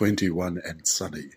twenty-one and sunny.